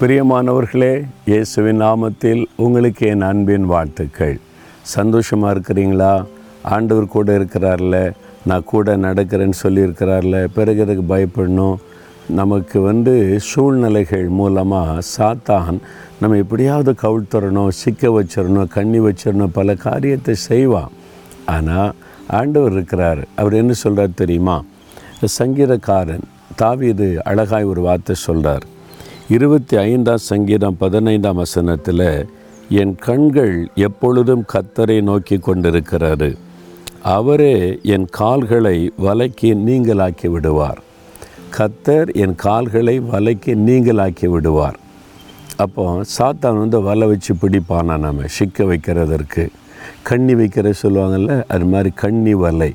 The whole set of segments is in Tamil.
பிரியமானவர்களே இயேசுவின் நாமத்தில் உங்களுக்கு என் அன்பின் வாழ்த்துக்கள். சந்தோஷமாக இருக்கிறீங்களா? ஆண்டவர் கூட இருக்கிறார்ல நான் கூட நடக்கிறேன்னு சொல்லியிருக்கிறார்ல பிறகு எதுக்கு பயப்படணும்? நமக்கு வந்து சூழ்நிலைகள் மூலமாக சாத்தான் நம்ம எப்படியாவது கவுழ்த்தரணும் சிக்க வச்சிடணும் கண்ணி வச்சிடணும் பல காரியத்தை செய்வான். ஆனால் ஆண்டவர் இருக்கிறார். அவர் என்ன சொல்கிறார் தெரியுமா? சங்கீதக்காரன் தாவீது அழகாய் ஒரு வார்த்தை சொல்கிறார் இருபத்தி ஐந்தாம் சங்கீதம் பதினைந்தாம் வசனத்தில் என் கண்கள் எப்பொழுதும் கத்தரை நோக்கி கொண்டிருக்கிறாரு அவரே என் கால்களை வலைக்கு நீங்களாக்கி விடுவார். கத்தர் என் கால்களை வலைக்கு நீங்களாக்கி விடுவார். அப்போ சாத்தான் வந்து வலை வச்சு பிடிப்பானா நம்ம சிக்க வைக்கிறதற்கு. கண்ணி வைக்கிற சொல்லுவாங்கள்ல அது மாதிரி கண்ணி வலை.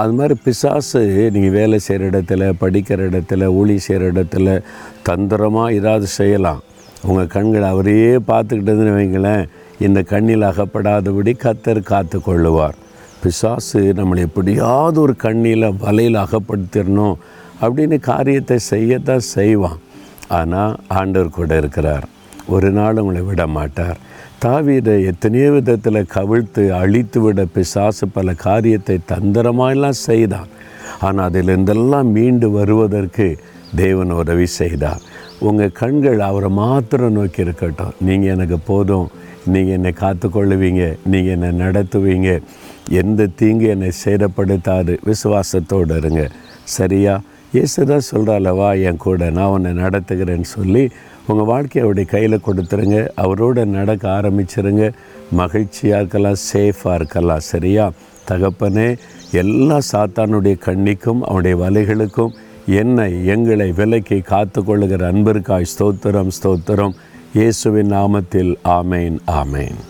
அது மாதிரி பிசாசு நீங்கள் வேலை செய்கிற இடத்துல படிக்கிற இடத்துல ஊழி செய்கிற இடத்துல தந்திரமாக ஏதாவது செய்யலாம். உங்கள் கண்களை அவரையே பார்த்துக்கிட்டதுன்னு வைங்களேன் இந்த கண்ணில் அகப்படாதபடி கத்தர் காத்து கொள்ளுவார் பிசாசு நம்மளை எப்படியாவது ஒரு கண்ணியில் வலையில் அகப்படுத்திடணும் அப்படின்னு காரியத்தை செய்யத்தான் செய்வான். ஆனால் ஆண்டவர் கூட இருக்கிறார். ஒரு நாள் உங்களை விட மாட்டார். தாவீதை எத்தனையோ விதத்தில் கவிழ்த்து அழித்து விட பிசாசு பல காரியத்தை தந்திரமாயெல்லாம் செய்தான். ஆனால் அதிலிருந்தெல்லாம் மீண்டு வருவதற்கு தேவன் உதவி செய்தார். உங்கள் கண்கள் அவரை மாத்திரம் நோக்கி இருக்கட்டும். நீங்கள் எனக்கு போதும். நீங்கள் என்னை காத்துக்கொள்ளுவீங்க. நீங்கள் என்னை நடத்துவீங்க. எந்த தீங்கு என்னை சேதப்படுத்தாது. விசுவாசத்தோடு இருங்க. சரியா? இயேசு தான் சொல்கிறாளவா என் கூட நான் உன்னை நடத்துகிறேன்னு சொல்லி உங்கள் வாழ்க்கையை அவருடைய கையில் கொடுத்துருங்க. அவரோட நடக்க ஆரம்பிச்சிருங்க. மகிழ்ச்சியாக இருக்கலாம் சேஃபாக இருக்கலாம் சரியா? தகப்பனே எல்லா சாத்தானுடைய கண்ணிக்கும் அவனுடைய வலைகளுக்கும் என்னை எங்களை விலைக்கு காத்து கொள்ளுகிற அன்பிற்காய் ஸ்தோத்திரம் ஸ்தோத்திரம். இயேசுவின் நாமத்தில் ஆமேன் ஆமேன்.